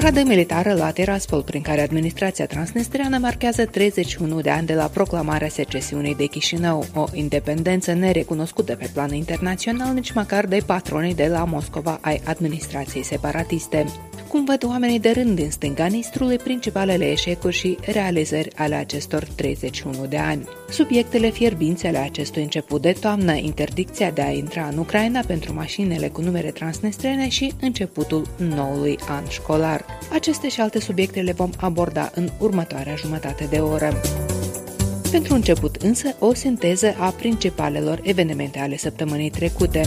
Parada militară la Tiraspol, prin care administrația transnistreană marchează 31 de ani de la proclamarea secesiunii de Chișinău, o independență nerecunoscută pe plan internațional nici măcar de patronii de la Moscova ai administrației separatiste cum văd oamenii de rând din stânga Nistrului principalele eșecuri și realizări ale acestor 31 de ani. Subiectele fierbinți ale acestui început de toamnă, interdicția de a intra în Ucraina pentru mașinile cu numere transnistrene și începutul noului an școlar. Aceste și alte subiecte le vom aborda în următoarea jumătate de oră. Pentru început însă o sinteză a principalelor evenimente ale săptămânii trecute.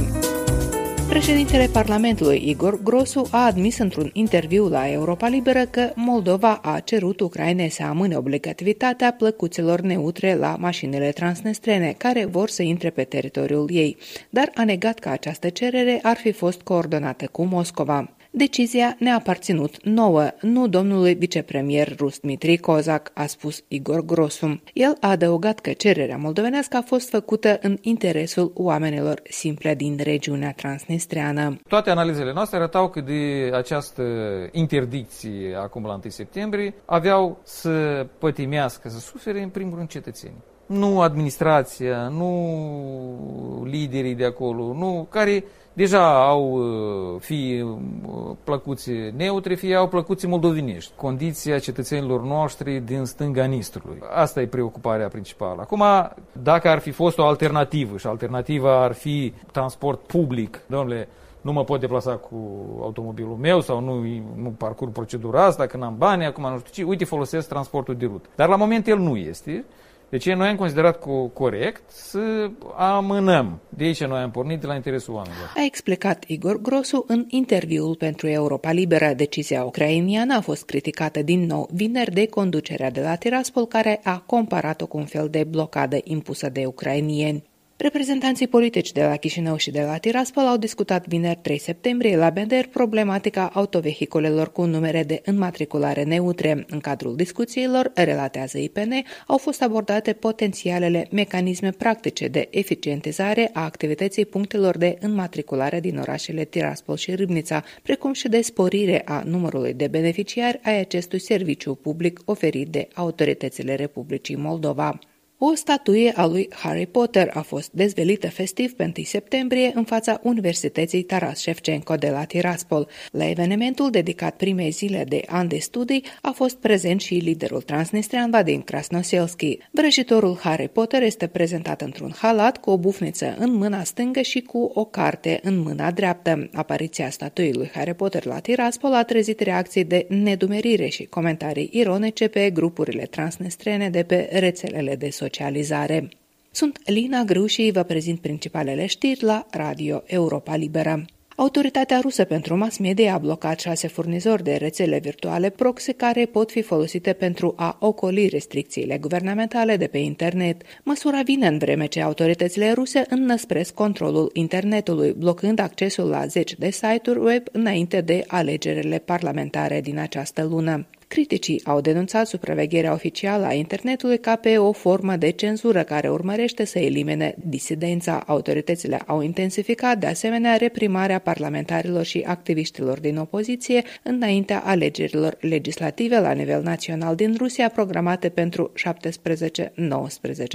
Președintele Parlamentului Igor Grosu a admis într-un interviu la Europa Liberă că Moldova a cerut Ucrainei să amâne obligativitatea plăcuțelor neutre la mașinile transnestrene care vor să intre pe teritoriul ei, dar a negat că această cerere ar fi fost coordonată cu Moscova. Decizia ne-a aparținut nouă, nu domnului vicepremier rus Dmitri Kozak, a spus Igor Grosum. El a adăugat că cererea moldovenească a fost făcută în interesul oamenilor simple din regiunea transnistreană. Toate analizele noastre arătau că de această interdicție acum la 1 septembrie aveau să pătimească, să sufere în primul rând cetățenii nu administrația, nu liderii de acolo, nu care deja au uh, fie uh, plăcuți neutre, fie au plăcuți moldovinești. Condiția cetățenilor noștri din stânga Nistrului. Asta e preocuparea principală. Acum, dacă ar fi fost o alternativă și alternativa ar fi transport public, domnule, nu mă pot deplasa cu automobilul meu sau nu, nu parcurg procedura asta, că n-am bani, acum nu știu ce, uite, folosesc transportul de rut. Dar la moment el nu este. Deci noi am considerat co- corect să amânăm. De aici noi am pornit de la interesul oamenilor. A explicat Igor Grosu în interviul pentru Europa Liberă. Decizia ucrainiană a fost criticată din nou vineri de conducerea de la Tiraspol, care a comparat-o cu un fel de blocadă impusă de ucrainieni. Reprezentanții politici de la Chișinău și de la Tiraspol au discutat vineri 3 septembrie la Bender problematica autovehiculelor cu numere de înmatriculare neutre. În cadrul discuțiilor, relatează IPN, au fost abordate potențialele mecanisme practice de eficientizare a activității punctelor de înmatriculare din orașele Tiraspol și Râbnița, precum și de sporire a numărului de beneficiari ai acestui serviciu public oferit de autoritățile Republicii Moldova. O statuie a lui Harry Potter a fost dezvelită festiv pe 1 septembrie în fața Universității Taras Shevchenko de la Tiraspol. La evenimentul dedicat primei zile de an de studii a fost prezent și liderul transnistrean Vadim Krasnoselski. Vrăjitorul Harry Potter este prezentat într-un halat cu o bufniță în mâna stângă și cu o carte în mâna dreaptă. Apariția statuii lui Harry Potter la Tiraspol a trezit reacții de nedumerire și comentarii ironice pe grupurile transnistrene de pe rețelele de socializare socializare. Sunt Lina Grâu și vă prezint principalele știri la Radio Europa Liberă. Autoritatea rusă pentru mass media a blocat șase furnizori de rețele virtuale proxy care pot fi folosite pentru a ocoli restricțiile guvernamentale de pe internet. Măsura vine în vreme ce autoritățile ruse înnăspresc controlul internetului, blocând accesul la zeci de site-uri web înainte de alegerile parlamentare din această lună. Criticii au denunțat supravegherea oficială a internetului ca pe o formă de cenzură care urmărește să elimine disidența. Autoritățile au intensificat de asemenea reprimarea parlamentarilor și activiștilor din opoziție înaintea alegerilor legislative la nivel național din Rusia programate pentru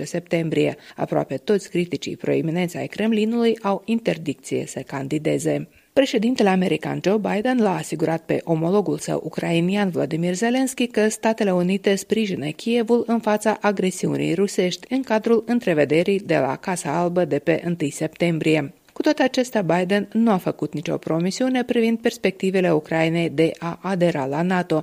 17-19 septembrie. Aproape toți criticii proeminenți ai Kremlinului au interdicție să candideze. Președintele american Joe Biden l-a asigurat pe omologul său ucrainian Vladimir Zelensky că Statele Unite sprijină Kievul în fața agresiunii rusești în cadrul întrevederii de la Casa Albă de pe 1 septembrie. Cu toate acestea, Biden nu a făcut nicio promisiune privind perspectivele Ucrainei de a adera la NATO,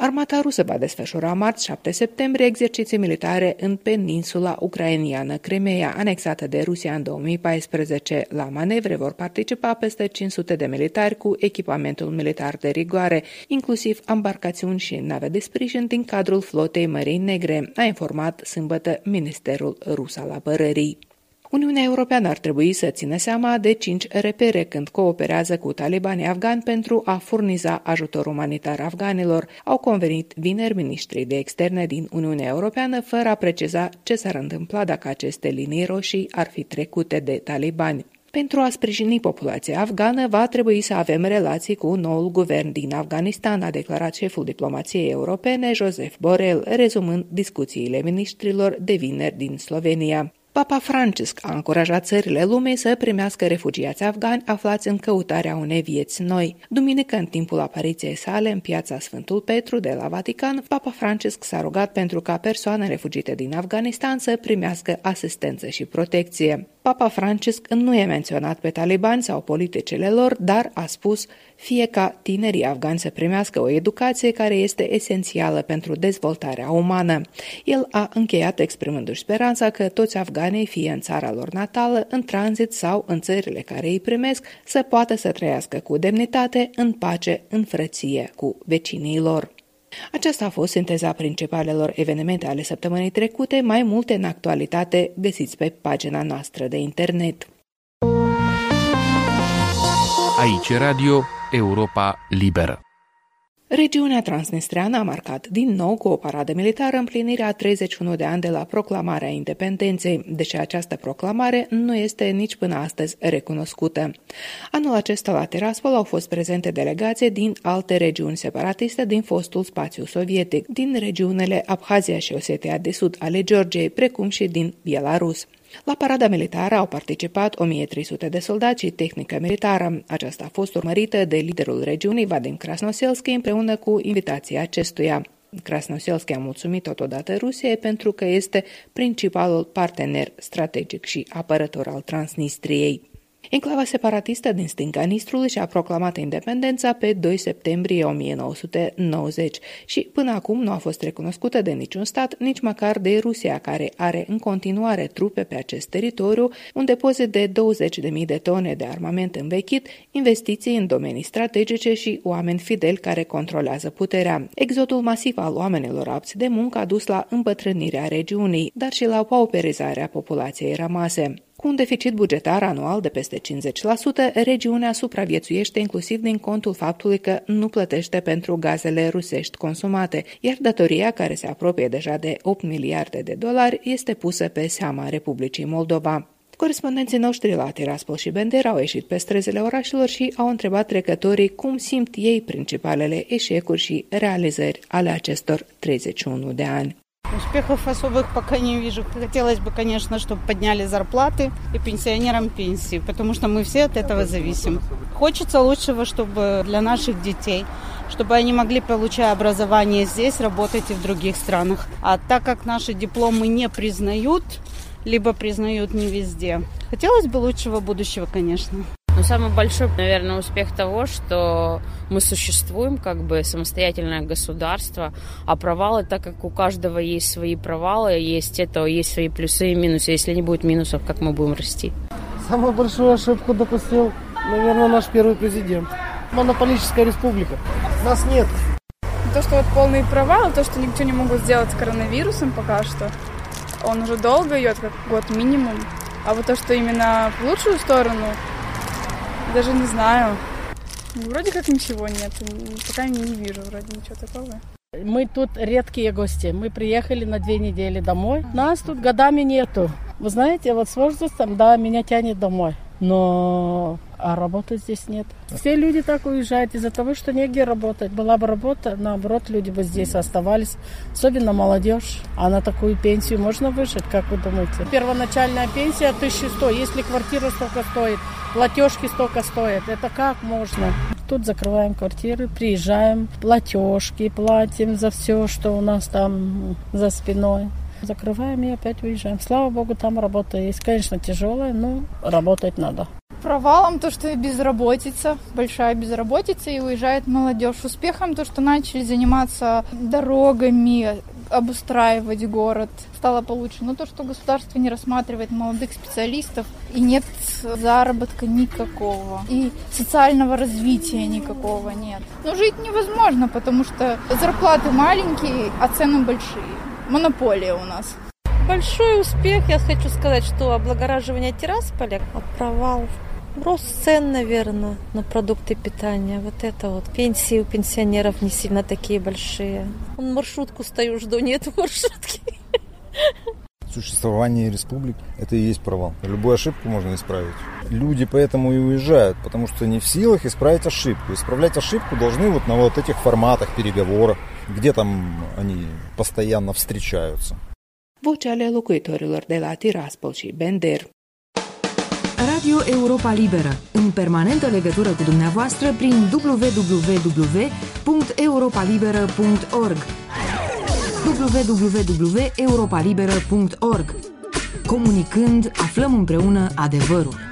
Armata rusă va desfășura marți 7 septembrie exerciții militare în peninsula ucrainiană Crimea, anexată de Rusia în 2014. La manevre vor participa peste 500 de militari cu echipamentul militar de rigoare, inclusiv embarcațiuni și nave de sprijin din cadrul flotei Mării Negre, a informat sâmbătă Ministerul Rus al Apărării. Uniunea Europeană ar trebui să țină seama de cinci repere când cooperează cu talibanii afgani pentru a furniza ajutor umanitar afganilor, au convenit vineri ministrii de externe din Uniunea Europeană fără a preciza ce s-ar întâmpla dacă aceste linii roșii ar fi trecute de talibani. Pentru a sprijini populația afgană, va trebui să avem relații cu noul guvern din Afganistan, a declarat șeful diplomației europene, Joseph Borrell, rezumând discuțiile ministrilor de vineri din Slovenia. Papa Francisc a încurajat țările lumei să primească refugiați afgani aflați în căutarea unei vieți noi. Duminică, în timpul apariției sale în piața Sfântul Petru de la Vatican, Papa Francisc s-a rugat pentru ca persoanele refugite din Afganistan să primească asistență și protecție. Papa Francisc nu e menționat pe talibani sau politicile lor, dar a spus fie ca tinerii afgani să primească o educație care este esențială pentru dezvoltarea umană. El a încheiat exprimându-și speranța că toți afganii, fie în țara lor natală, în tranzit sau în țările care îi primesc, să poată să trăiască cu demnitate, în pace, în frăție cu vecinii lor. Aceasta a fost sinteza principalelor evenimente ale săptămânii trecute, mai multe în actualitate găsiți pe pagina noastră de internet. Aici Radio Europa Liberă. Regiunea transnistreană a marcat din nou cu o paradă militară împlinirea 31 de ani de la proclamarea independenței, deși această proclamare nu este nici până astăzi recunoscută. Anul acesta la Tiraspol au fost prezente delegații din alte regiuni separatiste din fostul spațiu sovietic, din regiunile Abhazia și Osetia de Sud ale Georgiei, precum și din Belarus. La parada militară au participat 1300 de soldați și tehnică militară. Aceasta a fost urmărită de liderul regiunii Vadim Krasnoselski împreună cu invitația acestuia. Krasnoselski a mulțumit totodată Rusiei pentru că este principalul partener strategic și apărător al Transnistriei. Enclava separatistă din stânga Nistrului și-a proclamat independența pe 2 septembrie 1990 și până acum nu a fost recunoscută de niciun stat, nici măcar de Rusia, care are în continuare trupe pe acest teritoriu, un depozit de 20.000 de tone de armament învechit, investiții în domenii strategice și oameni fideli care controlează puterea. Exodul masiv al oamenilor apți de muncă a dus la îmbătrânirea regiunii, dar și la pauperizarea populației rămase. Cu un deficit bugetar anual de peste 50%, regiunea supraviețuiește inclusiv din contul faptului că nu plătește pentru gazele rusești consumate, iar datoria, care se apropie deja de 8 miliarde de dolari, este pusă pe seama Republicii Moldova. Corespondenții noștri la Tiraspol și Bender au ieșit pe străzile orașelor și au întrebat trecătorii cum simt ei principalele eșecuri și realizări ale acestor 31 de ani. Успехов особых пока не вижу. Хотелось бы, конечно, чтобы подняли зарплаты и пенсионерам пенсии, потому что мы все от этого зависим. Хочется лучшего, чтобы для наших детей, чтобы они могли, получая образование здесь, работать и в других странах. А так как наши дипломы не признают, либо признают не везде, хотелось бы лучшего будущего, конечно. Но самый большой, наверное, успех того, что мы существуем как бы самостоятельное государство, а провалы, так как у каждого есть свои провалы, есть этого, есть свои плюсы и минусы. Если не будет минусов, как мы будем расти? Самую большую ошибку допустил, наверное, наш первый президент. Монополическая республика. Нас нет. То, что вот полный провал, то, что ничего не могут сделать с коронавирусом пока что, он уже долго идет, как год минимум. А вот то, что именно в лучшую сторону, даже не знаю. Вроде как ничего нет. Пока не вижу вроде ничего такого. Мы тут редкие гости. Мы приехали на две недели домой. Нас тут годами нету. Вы знаете, вот с возрастом, да, меня тянет домой. Но а работы здесь нет. Все люди так уезжают из-за того, что негде работать. Была бы работа, наоборот, люди бы здесь оставались. Особенно молодежь. А на такую пенсию можно выжить, как вы думаете? Первоначальная пенсия 1100. Если квартира столько стоит, платежки столько стоят. Это как можно? Тут закрываем квартиры, приезжаем, платежки платим за все, что у нас там за спиной. Закрываем и опять уезжаем. Слава богу, там работа есть. Конечно, тяжелая, но работать надо. Провалом то, что безработица, большая безработица, и уезжает молодежь. Успехом то, что начали заниматься дорогами, обустраивать город, стало получше. Но то, что государство не рассматривает молодых специалистов, и нет заработка никакого, и социального развития никакого нет. Но жить невозможно, потому что зарплаты маленькие, а цены большие. Монополия у нас. Большой успех, я хочу сказать, что облагораживание Тирасполя, а провал Рост цен, наверное, на продукты питания. Вот это вот. Пенсии у пенсионеров не сильно такие большие. Он маршрутку стою, жду, нет маршрутки. Существование республик – это и есть провал. Любую ошибку можно исправить. Люди поэтому и уезжают, потому что не в силах исправить ошибку. Исправлять ошибку должны вот на вот этих форматах переговоров, где там они постоянно встречаются. Vocea ale locuitorilor de la Tiraspol și Bender. Radio Europa Liberă, în permanentă legătură cu dumneavoastră prin www.europalibera.org www.europalibera.org Comunicând, aflăm împreună adevărul.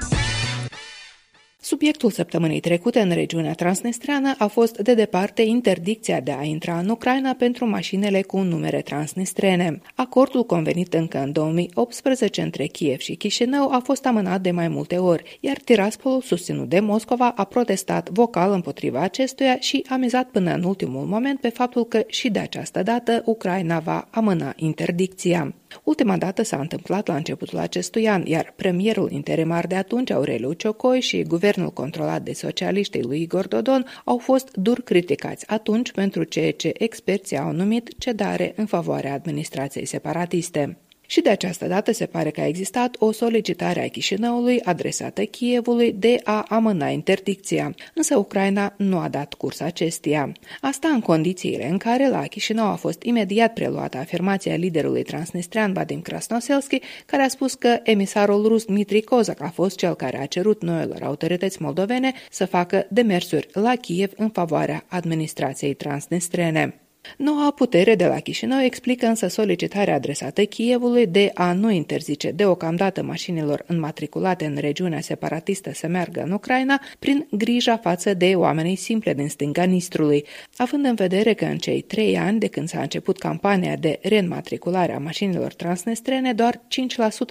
Subiectul săptămânii trecute în regiunea transnistreană a fost de departe interdicția de a intra în Ucraina pentru mașinile cu numere transnistrene. Acordul convenit încă în 2018 între Kiev și Chișinău a fost amânat de mai multe ori, iar Tiraspolul, susținut de Moscova, a protestat vocal împotriva acestuia și a mizat până în ultimul moment pe faptul că și de această dată Ucraina va amâna interdicția. Ultima dată s-a întâmplat la începutul acestui an, iar premierul interimar de atunci, Aureliu Ciocoi, și guvernul controlat de socialiștii lui Igor Dodon au fost dur criticați atunci pentru ceea ce experții au numit cedare în favoarea administrației separatiste. Și de această dată se pare că a existat o solicitare a Chișinăului adresată Kievului de a amâna interdicția, însă Ucraina nu a dat curs acestia. Asta în condițiile în care la Chișinău a fost imediat preluată afirmația liderului transnistrean Vadim Krasnoselski, care a spus că emisarul rus Dmitri Kozak a fost cel care a cerut noilor autorități moldovene să facă demersuri la Kiev în favoarea administrației transnistrene. Noua putere de la Chișinău explică însă solicitarea adresată Kievului de a nu interzice deocamdată mașinilor înmatriculate în regiunea separatistă să meargă în Ucraina prin grija față de oamenii simple din stânga Nistrului, având în vedere că în cei trei ani de când s-a început campania de reînmatriculare a mașinilor transnestrene, doar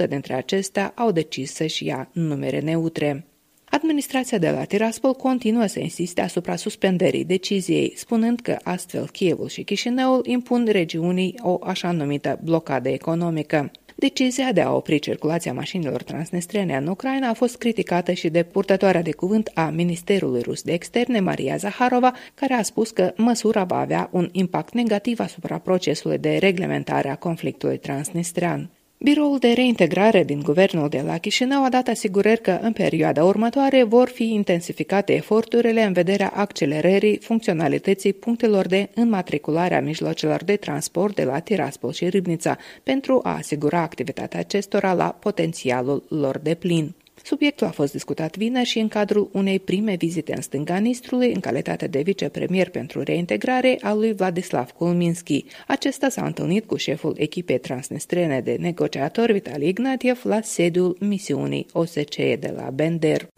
5% dintre acestea au decis să-și ia numere neutre. Administrația de la Tiraspol continuă să insiste asupra suspendării deciziei, spunând că astfel Kievul și Chișinăul impun regiunii o așa numită blocadă economică. Decizia de a opri circulația mașinilor transnestrene în Ucraina a fost criticată și de purtătoarea de cuvânt a Ministerului Rus de Externe, Maria Zaharova, care a spus că măsura va avea un impact negativ asupra procesului de reglementare a conflictului transnistrean. Biroul de reintegrare din guvernul de la Chișinău a dat asigurări că în perioada următoare vor fi intensificate eforturile în vederea accelerării funcționalității punctelor de înmatriculare a mijloacelor de transport de la Tiraspol și Râbnița pentru a asigura activitatea acestora la potențialul lor de plin. Subiectul a fost discutat vineri și în cadrul unei prime vizite în stânga Nistrului, în calitate de vicepremier pentru reintegrare al lui Vladislav Kulminski. Acesta s-a întâlnit cu șeful echipei transnistrene de negociatori Vitali Ignatiev la sediul misiunii OSCE de la Bender.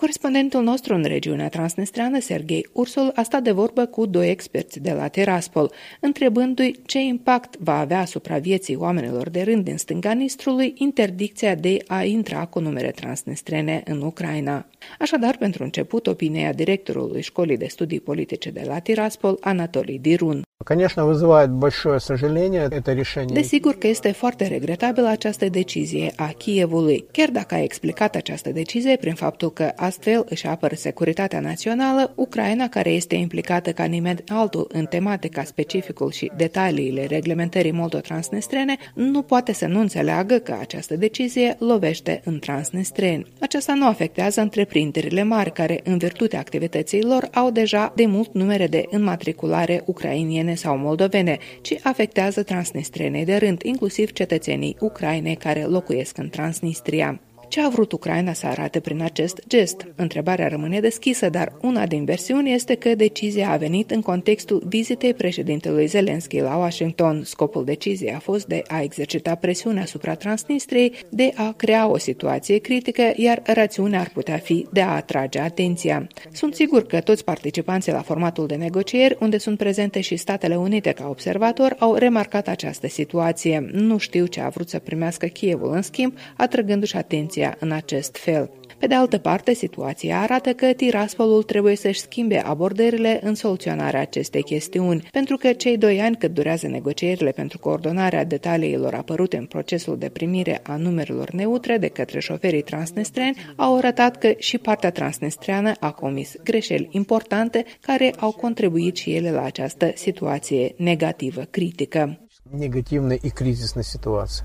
Corespondentul nostru în regiunea transnistreană, Sergei Ursul, a stat de vorbă cu doi experți de la Tiraspol, întrebându-i ce impact va avea asupra vieții oamenilor de rând din stânga Nistrului interdicția de a intra cu numere transnistrene în Ucraina. Așadar, pentru început, opinia directorului școlii de studii politice de la Tiraspol, Anatolii Dirun. Конечно, вызывает большое сожаление это решение. Desigur că este foarte regretabilă această decizie a Kievului, chiar dacă a explicat această decizie prin faptul că astfel își apără securitatea națională, Ucraina, care este implicată ca nimeni altul în tematica specificul și detaliile reglementării moldo-transnistrene, nu poate să nu înțeleagă că această decizie lovește în transnistreni. Aceasta nu afectează întreprinderile mari care, în virtutea activității lor, au deja de mult numere de înmatriculare ucrainiene ucrainene sau moldovene, ci afectează transnistrenei de rând, inclusiv cetățenii ucraine care locuiesc în Transnistria. Ce a vrut Ucraina să arate prin acest gest? Întrebarea rămâne deschisă, dar una din versiuni este că decizia a venit în contextul vizitei președintelui Zelensky la Washington. Scopul deciziei a fost de a exercita presiune asupra Transnistriei, de a crea o situație critică, iar rațiunea ar putea fi de a atrage atenția. Sunt sigur că toți participanții la formatul de negocieri, unde sunt prezente și Statele Unite ca observator, au remarcat această situație. Nu știu ce a vrut să primească Kievul, în schimb, atrăgându-și atenția situația în acest fel. Pe de altă parte, situația arată că Tiraspolul trebuie să-și schimbe abordările în soluționarea acestei chestiuni, pentru că cei doi ani cât durează negocierile pentru coordonarea detaliilor apărute în procesul de primire a numerelor neutre de către șoferii transnistreni au arătat că și partea transnistreană a comis greșeli importante care au contribuit și ele la această situație negativă critică. Negativă și crizisnă situație.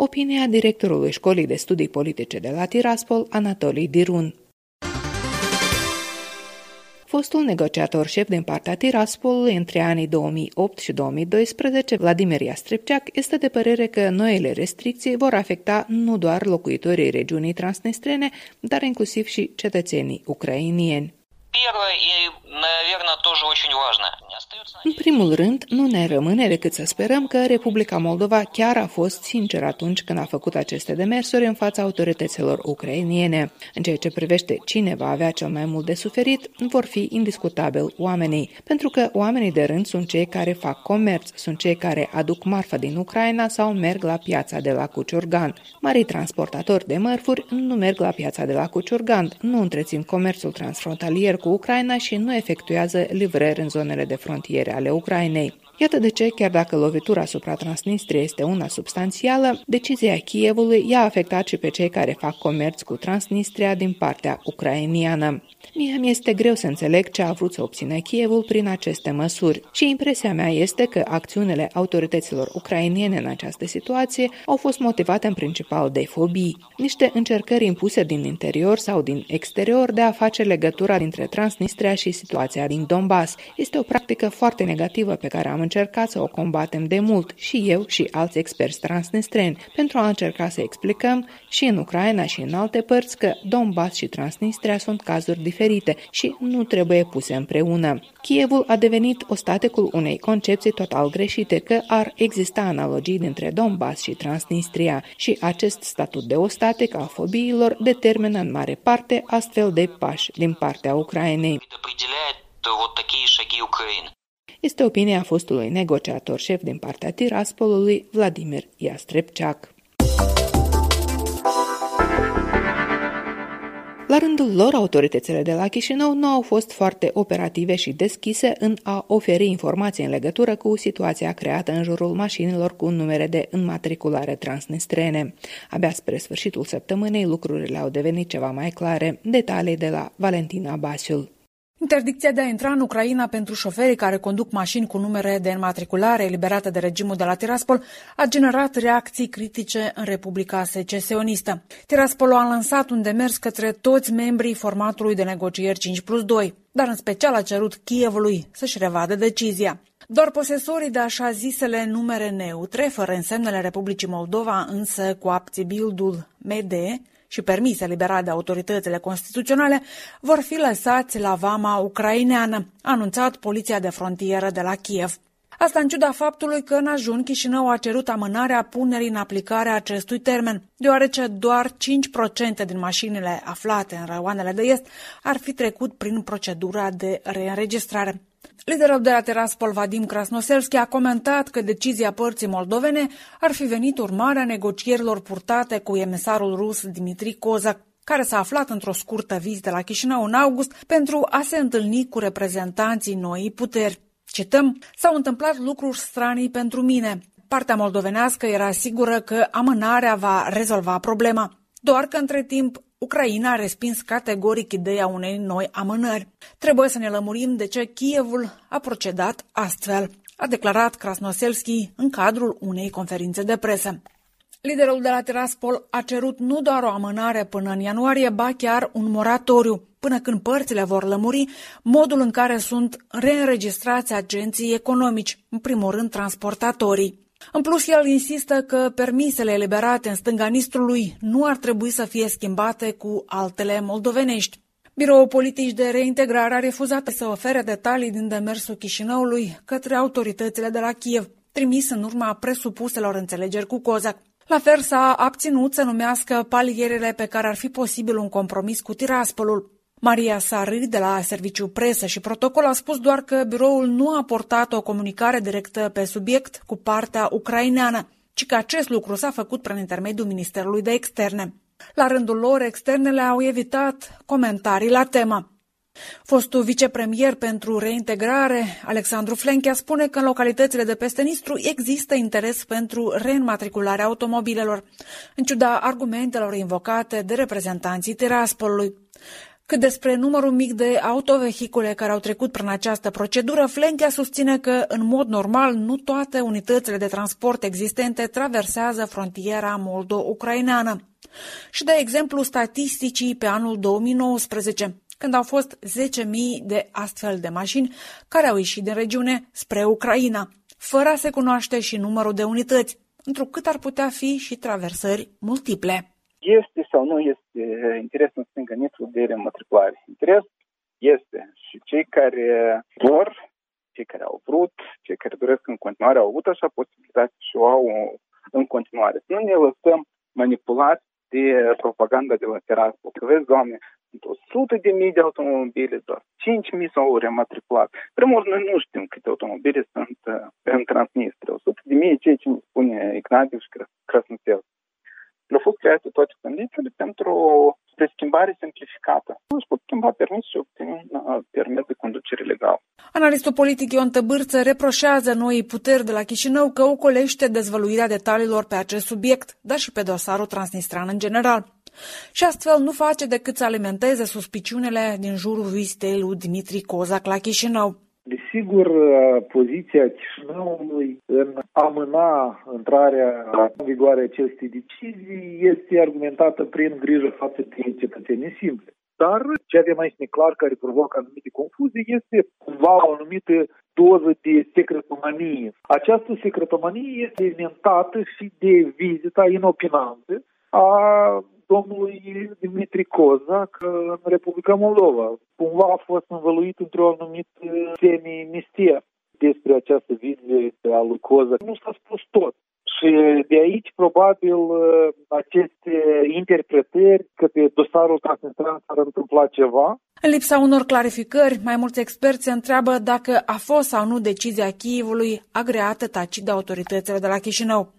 Opinia directorului școlii de studii politice de la Tiraspol, Anatolii Dirun. Fostul negociator șef din partea Tiraspolului între anii 2008 și 2012, Vladimir Iastrepceac, este de părere că noile restricții vor afecta nu doar locuitorii regiunii transnistrene, dar inclusiv și cetățenii ucrainieni. În primul rând, nu ne rămâne decât să sperăm că Republica Moldova chiar a fost sinceră atunci când a făcut aceste demersuri în fața autorităților ucrainiene. În ceea ce privește cine va avea cel mai mult de suferit, vor fi indiscutabil oamenii, pentru că oamenii de rând sunt cei care fac comerț, sunt cei care aduc marfă din Ucraina sau merg la piața de la Cuciurgan. Marii transportatori de mărfuri nu merg la piața de la Cuciurgan, nu întrețin comerțul transfrontalier cu Ucraina și nu efectuează livrări în zonele de frontiere ale Ucrainei. Iată de ce, chiar dacă lovitura asupra Transnistriei este una substanțială, decizia Kievului i-a afectat și pe cei care fac comerț cu Transnistria din partea ucrainiană. Mie mi este greu să înțeleg ce a vrut să obțină Kievul prin aceste măsuri și impresia mea este că acțiunile autorităților ucrainiene în această situație au fost motivate în principal de fobii, niște încercări impuse din interior sau din exterior de a face legătura dintre Transnistria și situația din Donbass. Este o practică foarte negativă pe care am încercat să o combatem de mult și eu și alți experți transnistreni pentru a încerca să explicăm și în Ucraina și în alte părți că Donbass și Transnistria sunt cazuri diferite diferite și nu trebuie puse împreună. Kievul a devenit ostatecul unei concepții total greșite că ar exista analogii dintre Donbass și Transnistria și acest statut de ostatec al fobiilor determină în mare parte astfel de pași din partea Ucrainei. Este opinia fostului negociator șef din partea Tiraspolului Vladimir Iastrepceac. La rândul lor, autoritățile de la Chișinău nu au fost foarte operative și deschise în a oferi informații în legătură cu situația creată în jurul mașinilor cu numere de înmatriculare transnistrene. Abia spre sfârșitul săptămânii, lucrurile au devenit ceva mai clare. Detalii de la Valentina Basiul. Interdicția de a intra în Ucraina pentru șoferii care conduc mașini cu numere de înmatriculare eliberate de regimul de la Tiraspol a generat reacții critice în Republica Secesionistă. Tiraspol a lansat un demers către toți membrii formatului de negocieri 5 plus 2, dar în special a cerut Kievului să-și revadă decizia. Doar posesorii de așa zisele numere neutre, fără însemnele Republicii Moldova, însă cu aptibildul MD, și permise eliberate de autoritățile constituționale vor fi lăsați la vama ucraineană, a anunțat poliția de frontieră de la Kiev. Asta în ciuda faptului că în ajun Chișinău a cerut amânarea punerii în aplicare a acestui termen, deoarece doar 5% din mașinile aflate în raioanele de est ar fi trecut prin procedura de reînregistrare. Liderul de la Teraspol, Vadim Krasnoselski, a comentat că decizia părții moldovene ar fi venit urmarea negocierilor purtate cu emisarul rus Dimitri Kozak, care s-a aflat într-o scurtă vizită la Chișinău în august pentru a se întâlni cu reprezentanții noii puteri. Cităm, s-au întâmplat lucruri stranii pentru mine. Partea moldovenească era sigură că amânarea va rezolva problema. Doar că între timp Ucraina a respins categoric ideea unei noi amânări. Trebuie să ne lămurim de ce Kievul a procedat astfel, a declarat Krasnoselski în cadrul unei conferințe de presă. Liderul de la Tiraspol a cerut nu doar o amânare până în ianuarie, ba chiar un moratoriu, până când părțile vor lămuri modul în care sunt reînregistrați agenții economici, în primul rând transportatorii. În plus, el insistă că permisele eliberate în stânga Nistrului nu ar trebui să fie schimbate cu altele moldovenești. Biroul Politici de Reintegrare a refuzat să ofere detalii din demersul Chișinăului către autoritățile de la Kiev, trimis în urma presupuselor înțelegeri cu Cozac. La fel s-a abținut să numească palierele pe care ar fi posibil un compromis cu Tiraspolul. Maria Sarâ, de la Serviciu Presă și Protocol, a spus doar că biroul nu a portat o comunicare directă pe subiect cu partea ucraineană, ci că acest lucru s-a făcut prin intermediul Ministerului de Externe. La rândul lor, externele au evitat comentarii la temă. Fostul vicepremier pentru reintegrare, Alexandru Flenchea, spune că în localitățile de peste Nistru există interes pentru reînmatricularea automobilelor, în ciuda argumentelor invocate de reprezentanții Tiraspolului. Cât despre numărul mic de autovehicule care au trecut prin această procedură, Flenchea susține că, în mod normal, nu toate unitățile de transport existente traversează frontiera moldo-ucraineană. Și de exemplu statisticii pe anul 2019 când au fost 10.000 de astfel de mașini care au ieșit din regiune spre Ucraina, fără a se cunoaște și numărul de unități, întrucât ar putea fi și traversări multiple. Este sau nu este interes în stângănitul de rematriculare? Interes este și cei care vor, cei care au vrut, cei care doresc în continuare au avut așa posibilitate și o au în continuare. Să nu ne lăsăm manipulați de propaganda de la terasă. Că vezi, Doamne, sunt 100 de mii de automobile, doar 5 mii s-au rematriculat. Primul noi nu știm câte automobile sunt uh, în Transnistria. 100 de mii ceea ce ne spune Ignatius și Krasnodel. Au fost create toate condițiile pentru o schimbare simplificată. Nu își pot schimba permis și obțin un uh, permis de conducere legal. Analistul politic Ion Tăbârță reproșează noii puteri de la Chișinău că ocolește dezvăluirea detaliilor pe acest subiect, dar și pe dosarul transnistran în general și astfel nu face decât să alimenteze suspiciunile din jurul vizitei lui Dimitri Cozac la Chișinău. Desigur, poziția Chișinăului în amâna intrarea în vigoare acestei decizii este argumentată prin grijă față de cetățenii simple. Dar ce avem aici neclar care provoacă anumite confuzii este cumva o anumită doză de secretomanie. Această secretomanie este alimentată și de vizita inopinantă a domnului Dimitri Cozac în Republica Moldova. Cumva a fost învăluit într-o anumită semi-mister despre această vizită a lui Cozac. Nu s-a spus tot. Și de aici, probabil, aceste interpretări că pe dosarul Transnistran s-ar întâmpla ceva. În lipsa unor clarificări, mai mulți experți se întreabă dacă a fost sau nu decizia Chievului agreată tacit de autoritățile de la Chișinău.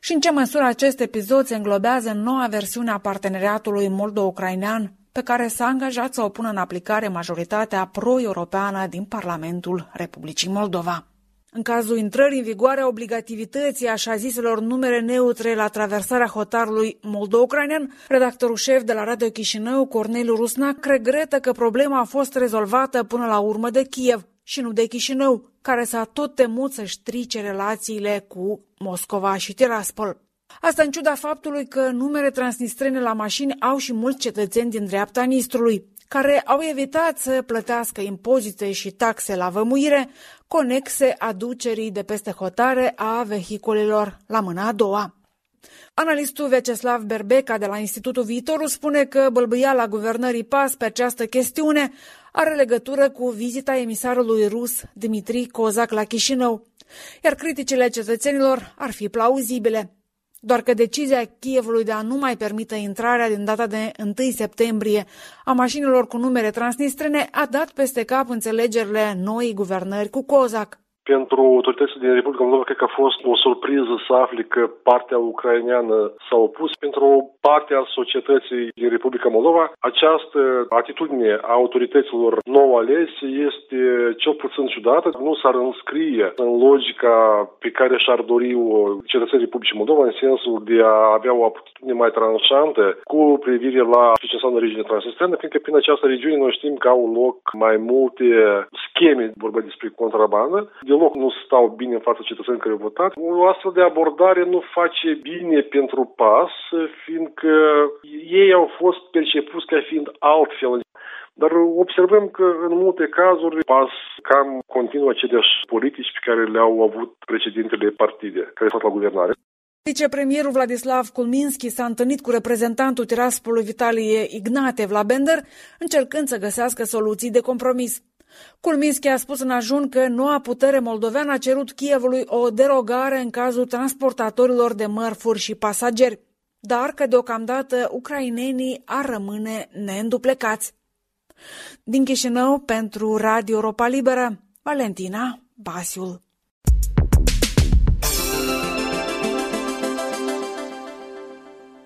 Și în ce măsură acest episod se înglobează în noua versiune a parteneriatului moldo-ucrainean pe care s-a angajat să o pună în aplicare majoritatea pro-europeană din Parlamentul Republicii Moldova. În cazul intrării în vigoare a obligativității așa ziselor numere neutre la traversarea hotarului moldo-ucrainean, redactorul șef de la Radio Chișinău, Corneliu Rusnac, regretă că problema a fost rezolvată până la urmă de Kiev și nu de Chișinău, care s-a tot temut să strice relațiile cu Moscova și Tiraspol. Asta în ciuda faptului că numere transnistrene la mașini au și mulți cetățeni din dreapta Nistrului, care au evitat să plătească impozite și taxe la vămuire conexe aducerii de peste hotare a vehiculelor la mâna a doua. Analistul Veceslav Berbeca de la Institutul Viitorul spune că bălbâiala guvernării PAS pe această chestiune are legătură cu vizita emisarului rus Dmitri Kozak la Chișinău, iar criticile cetățenilor ar fi plauzibile. Doar că decizia Kievului de a nu mai permite intrarea din data de 1 septembrie a mașinilor cu numere transnistrene a dat peste cap înțelegerile noii guvernări cu Kozak. Pentru autoritățile din Republica Moldova, cred că a fost o surpriză să afli că partea ucraineană s-a opus. Pentru o parte a societății din Republica Moldova, această atitudine a autorităților nou alese este cel puțin ciudată. Nu s-ar înscrie în logica pe care și-ar dori o cetățenii Republicii Moldova, în sensul de a avea o atitudine mai tranșantă cu privire la ce înseamnă regiunea transnistreană, fiindcă prin această regiune noi știm că au loc mai multe scheme, vorba despre contrabandă, deloc nu stau bine în fața cetățenilor care au votat. O astfel de abordare nu face bine pentru PAS, fiindcă ei au fost percepuți ca fiind altfel. Dar observăm că în multe cazuri PAS cam continuă aceleași politici pe care le-au avut precedentele partide care au fost la guvernare. Vicepremierul Vladislav Kulminski s-a întâlnit cu reprezentantul Tiraspolului Vitalie Ignatev la Bender, încercând să găsească soluții de compromis. Kulminski a spus în ajun că noua putere moldoveană a cerut Kievului o derogare în cazul transportatorilor de mărfuri și pasageri, dar că deocamdată ucrainenii ar rămâne neînduplecați. Din Chișinău, pentru Radio Europa Liberă, Valentina Basiul.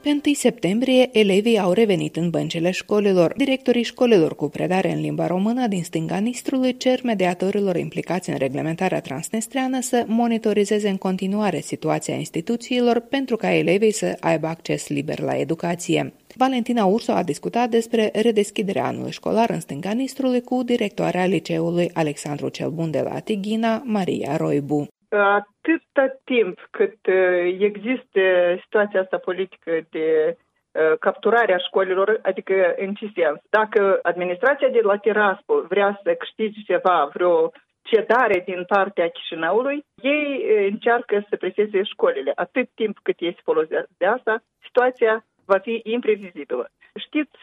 Pe 1 septembrie, elevii au revenit în băncile școlilor. Directorii școlilor cu predare în limba română din stânga Nistrului cer mediatorilor implicați în reglementarea transnistreană să monitorizeze în continuare situația instituțiilor pentru ca elevii să aibă acces liber la educație. Valentina Urso a discutat despre redeschiderea anului școlar în stânga Nistrului cu directoarea liceului Alexandru cel Bun de la Tighina, Maria Roibu atâta timp cât există situația asta politică de capturarea școlilor, adică în ce sens? Dacă administrația de la Tiraspol vrea să câștige ceva, vreo cedare din partea Chișinăului, ei încearcă să preseze școlile. Atât timp cât ei se folosesc de asta, situația va fi imprevizibilă. Știți,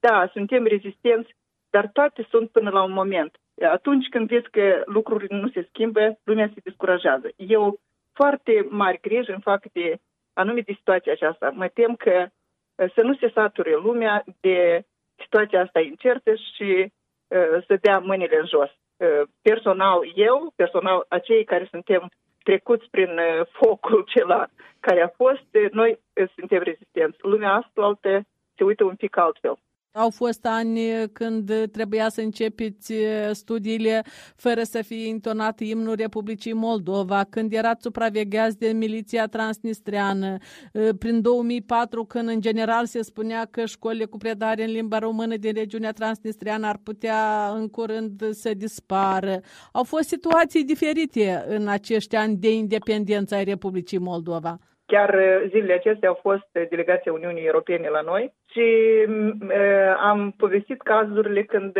da, suntem rezistenți, dar toate sunt până la un moment. Atunci când vezi că lucrurile nu se schimbă, lumea se descurajează. Eu foarte mari griji îmi fac de anume de situația aceasta. Mă tem că să nu se sature lumea de situația asta incertă și uh, să dea mâinile în jos. Uh, personal eu, personal acei care suntem trecuți prin uh, focul cela care a fost, noi suntem rezistenți. Lumea asta se uită un pic altfel. Au fost ani când trebuia să începeți studiile fără să fie intonat imnul Republicii Moldova, când erați supravegheați de miliția transnistreană, prin 2004 când în general se spunea că școlile cu predare în limba română din regiunea transnistreană ar putea în curând să dispară. Au fost situații diferite în acești ani de independență ai Republicii Moldova. Chiar uh, zilele acestea au fost uh, delegația Uniunii Europene la noi și uh, am povestit cazurile când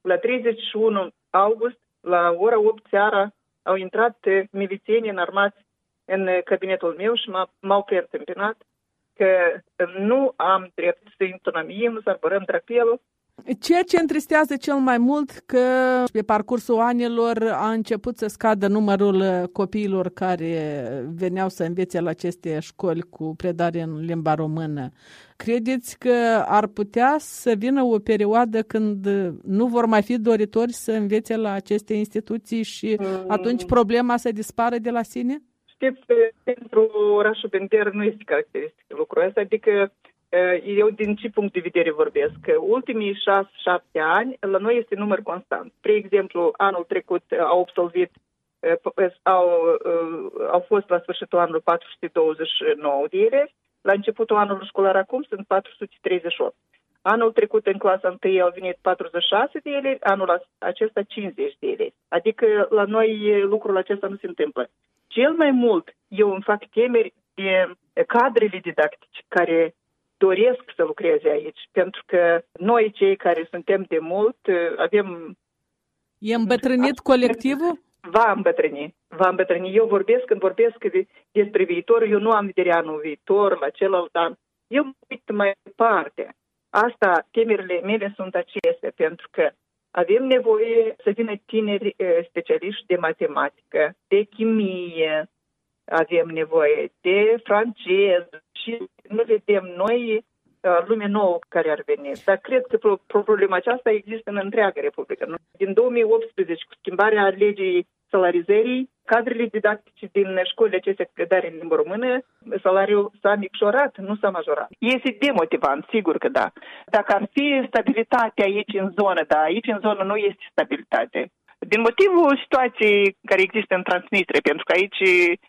la 31 august, la ora 8 seara, au intrat milițieni înarmați în cabinetul meu și m-au preîntâmpinat că nu am drept să intonăm să arbărăm drapelul Ceea ce întristează cel mai mult că pe parcursul anilor a început să scadă numărul copiilor care veneau să învețe la aceste școli cu predare în limba română. Credeți că ar putea să vină o perioadă când nu vor mai fi doritori să învețe la aceste instituții și atunci problema să dispară de la sine? Știți, pentru orașul Bender nu este caracteristic lucrul ăsta, adică Eh, eu din ce punct de vedere vorbesc? Că ultimii 6-7 ani la noi este număr constant. Spre exemplu, anul trecut au absolvit, eh, au, eh, au fost la sfârșitul anului 429 de elevi, la începutul anului școlar acum sunt 438. Anul trecut în clasa 1 au venit 46 de elevi, anul acesta 50 de elevi. Adică la noi lucrul acesta nu se întâmplă. Cel mai mult eu îmi fac temeri de cadrele didactice care doresc să lucreze aici, pentru că noi, cei care suntem de mult, avem... E îmbătrânit colectivul? Va îmbătrâni, va îmbătrâni. Eu vorbesc, când vorbesc de, despre viitor, eu nu am vedere anul viitor, la celălalt an. Eu mă uit mai departe. Asta, temerile mele sunt acestea, pentru că avem nevoie să vină tineri specialiști de matematică, de chimie, avem nevoie de francez și nu vedem noi uh, lume nouă care ar veni. Dar cred că problema aceasta există în întreaga Republică. Din 2018, cu schimbarea legii salarizării, cadrele didactice din școlile acestea cu predare în limba română, salariul s-a micșorat, nu s-a majorat. Este demotivant, sigur că da. Dacă ar fi stabilitate aici în zonă, da, aici în zonă nu este stabilitate. Din motivul situației care există în Transnistria, pentru că aici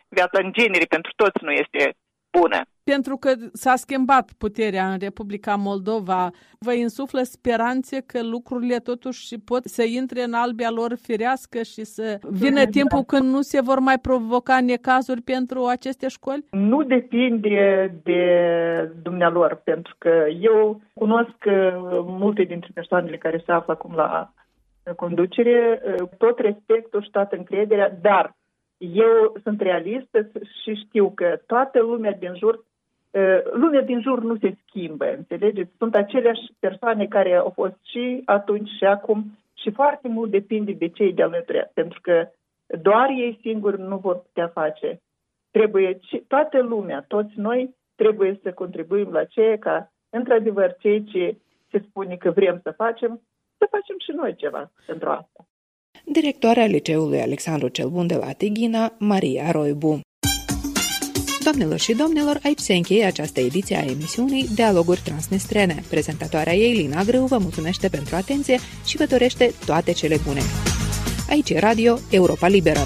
viața în genere pentru toți nu este bună. Pentru că s-a schimbat puterea în Republica Moldova, vă insuflă speranțe că lucrurile totuși pot să intre în albia lor firească și să vină timpul când nu se vor mai provoca necazuri pentru aceste școli? Nu depinde de dumnealor, pentru că eu cunosc multe dintre persoanele care se află acum la conducere, tot respectul și toată încrederea, dar eu sunt realistă și știu că toată lumea din jur, lumea din jur nu se schimbă, înțelegeți? Sunt aceleași persoane care au fost și atunci și acum și foarte mult depinde de cei de alături, pentru că doar ei singuri nu vor putea face. Trebuie, toată lumea, toți noi, trebuie să contribuim la ceea ca, într-adevăr, ceea ce se spune că vrem să facem, să facem și noi ceva pentru asta. Directoarea Liceului Alexandru cel Bun de la Tighina, Maria Roibu. Doamnelor și domnilor, aici se încheie această ediție a emisiunii Dialoguri Transnistrene. Prezentatoarea ei, Lina Grâu, vă mulțumește pentru atenție și vă dorește toate cele bune. Aici e Radio Europa Liberă.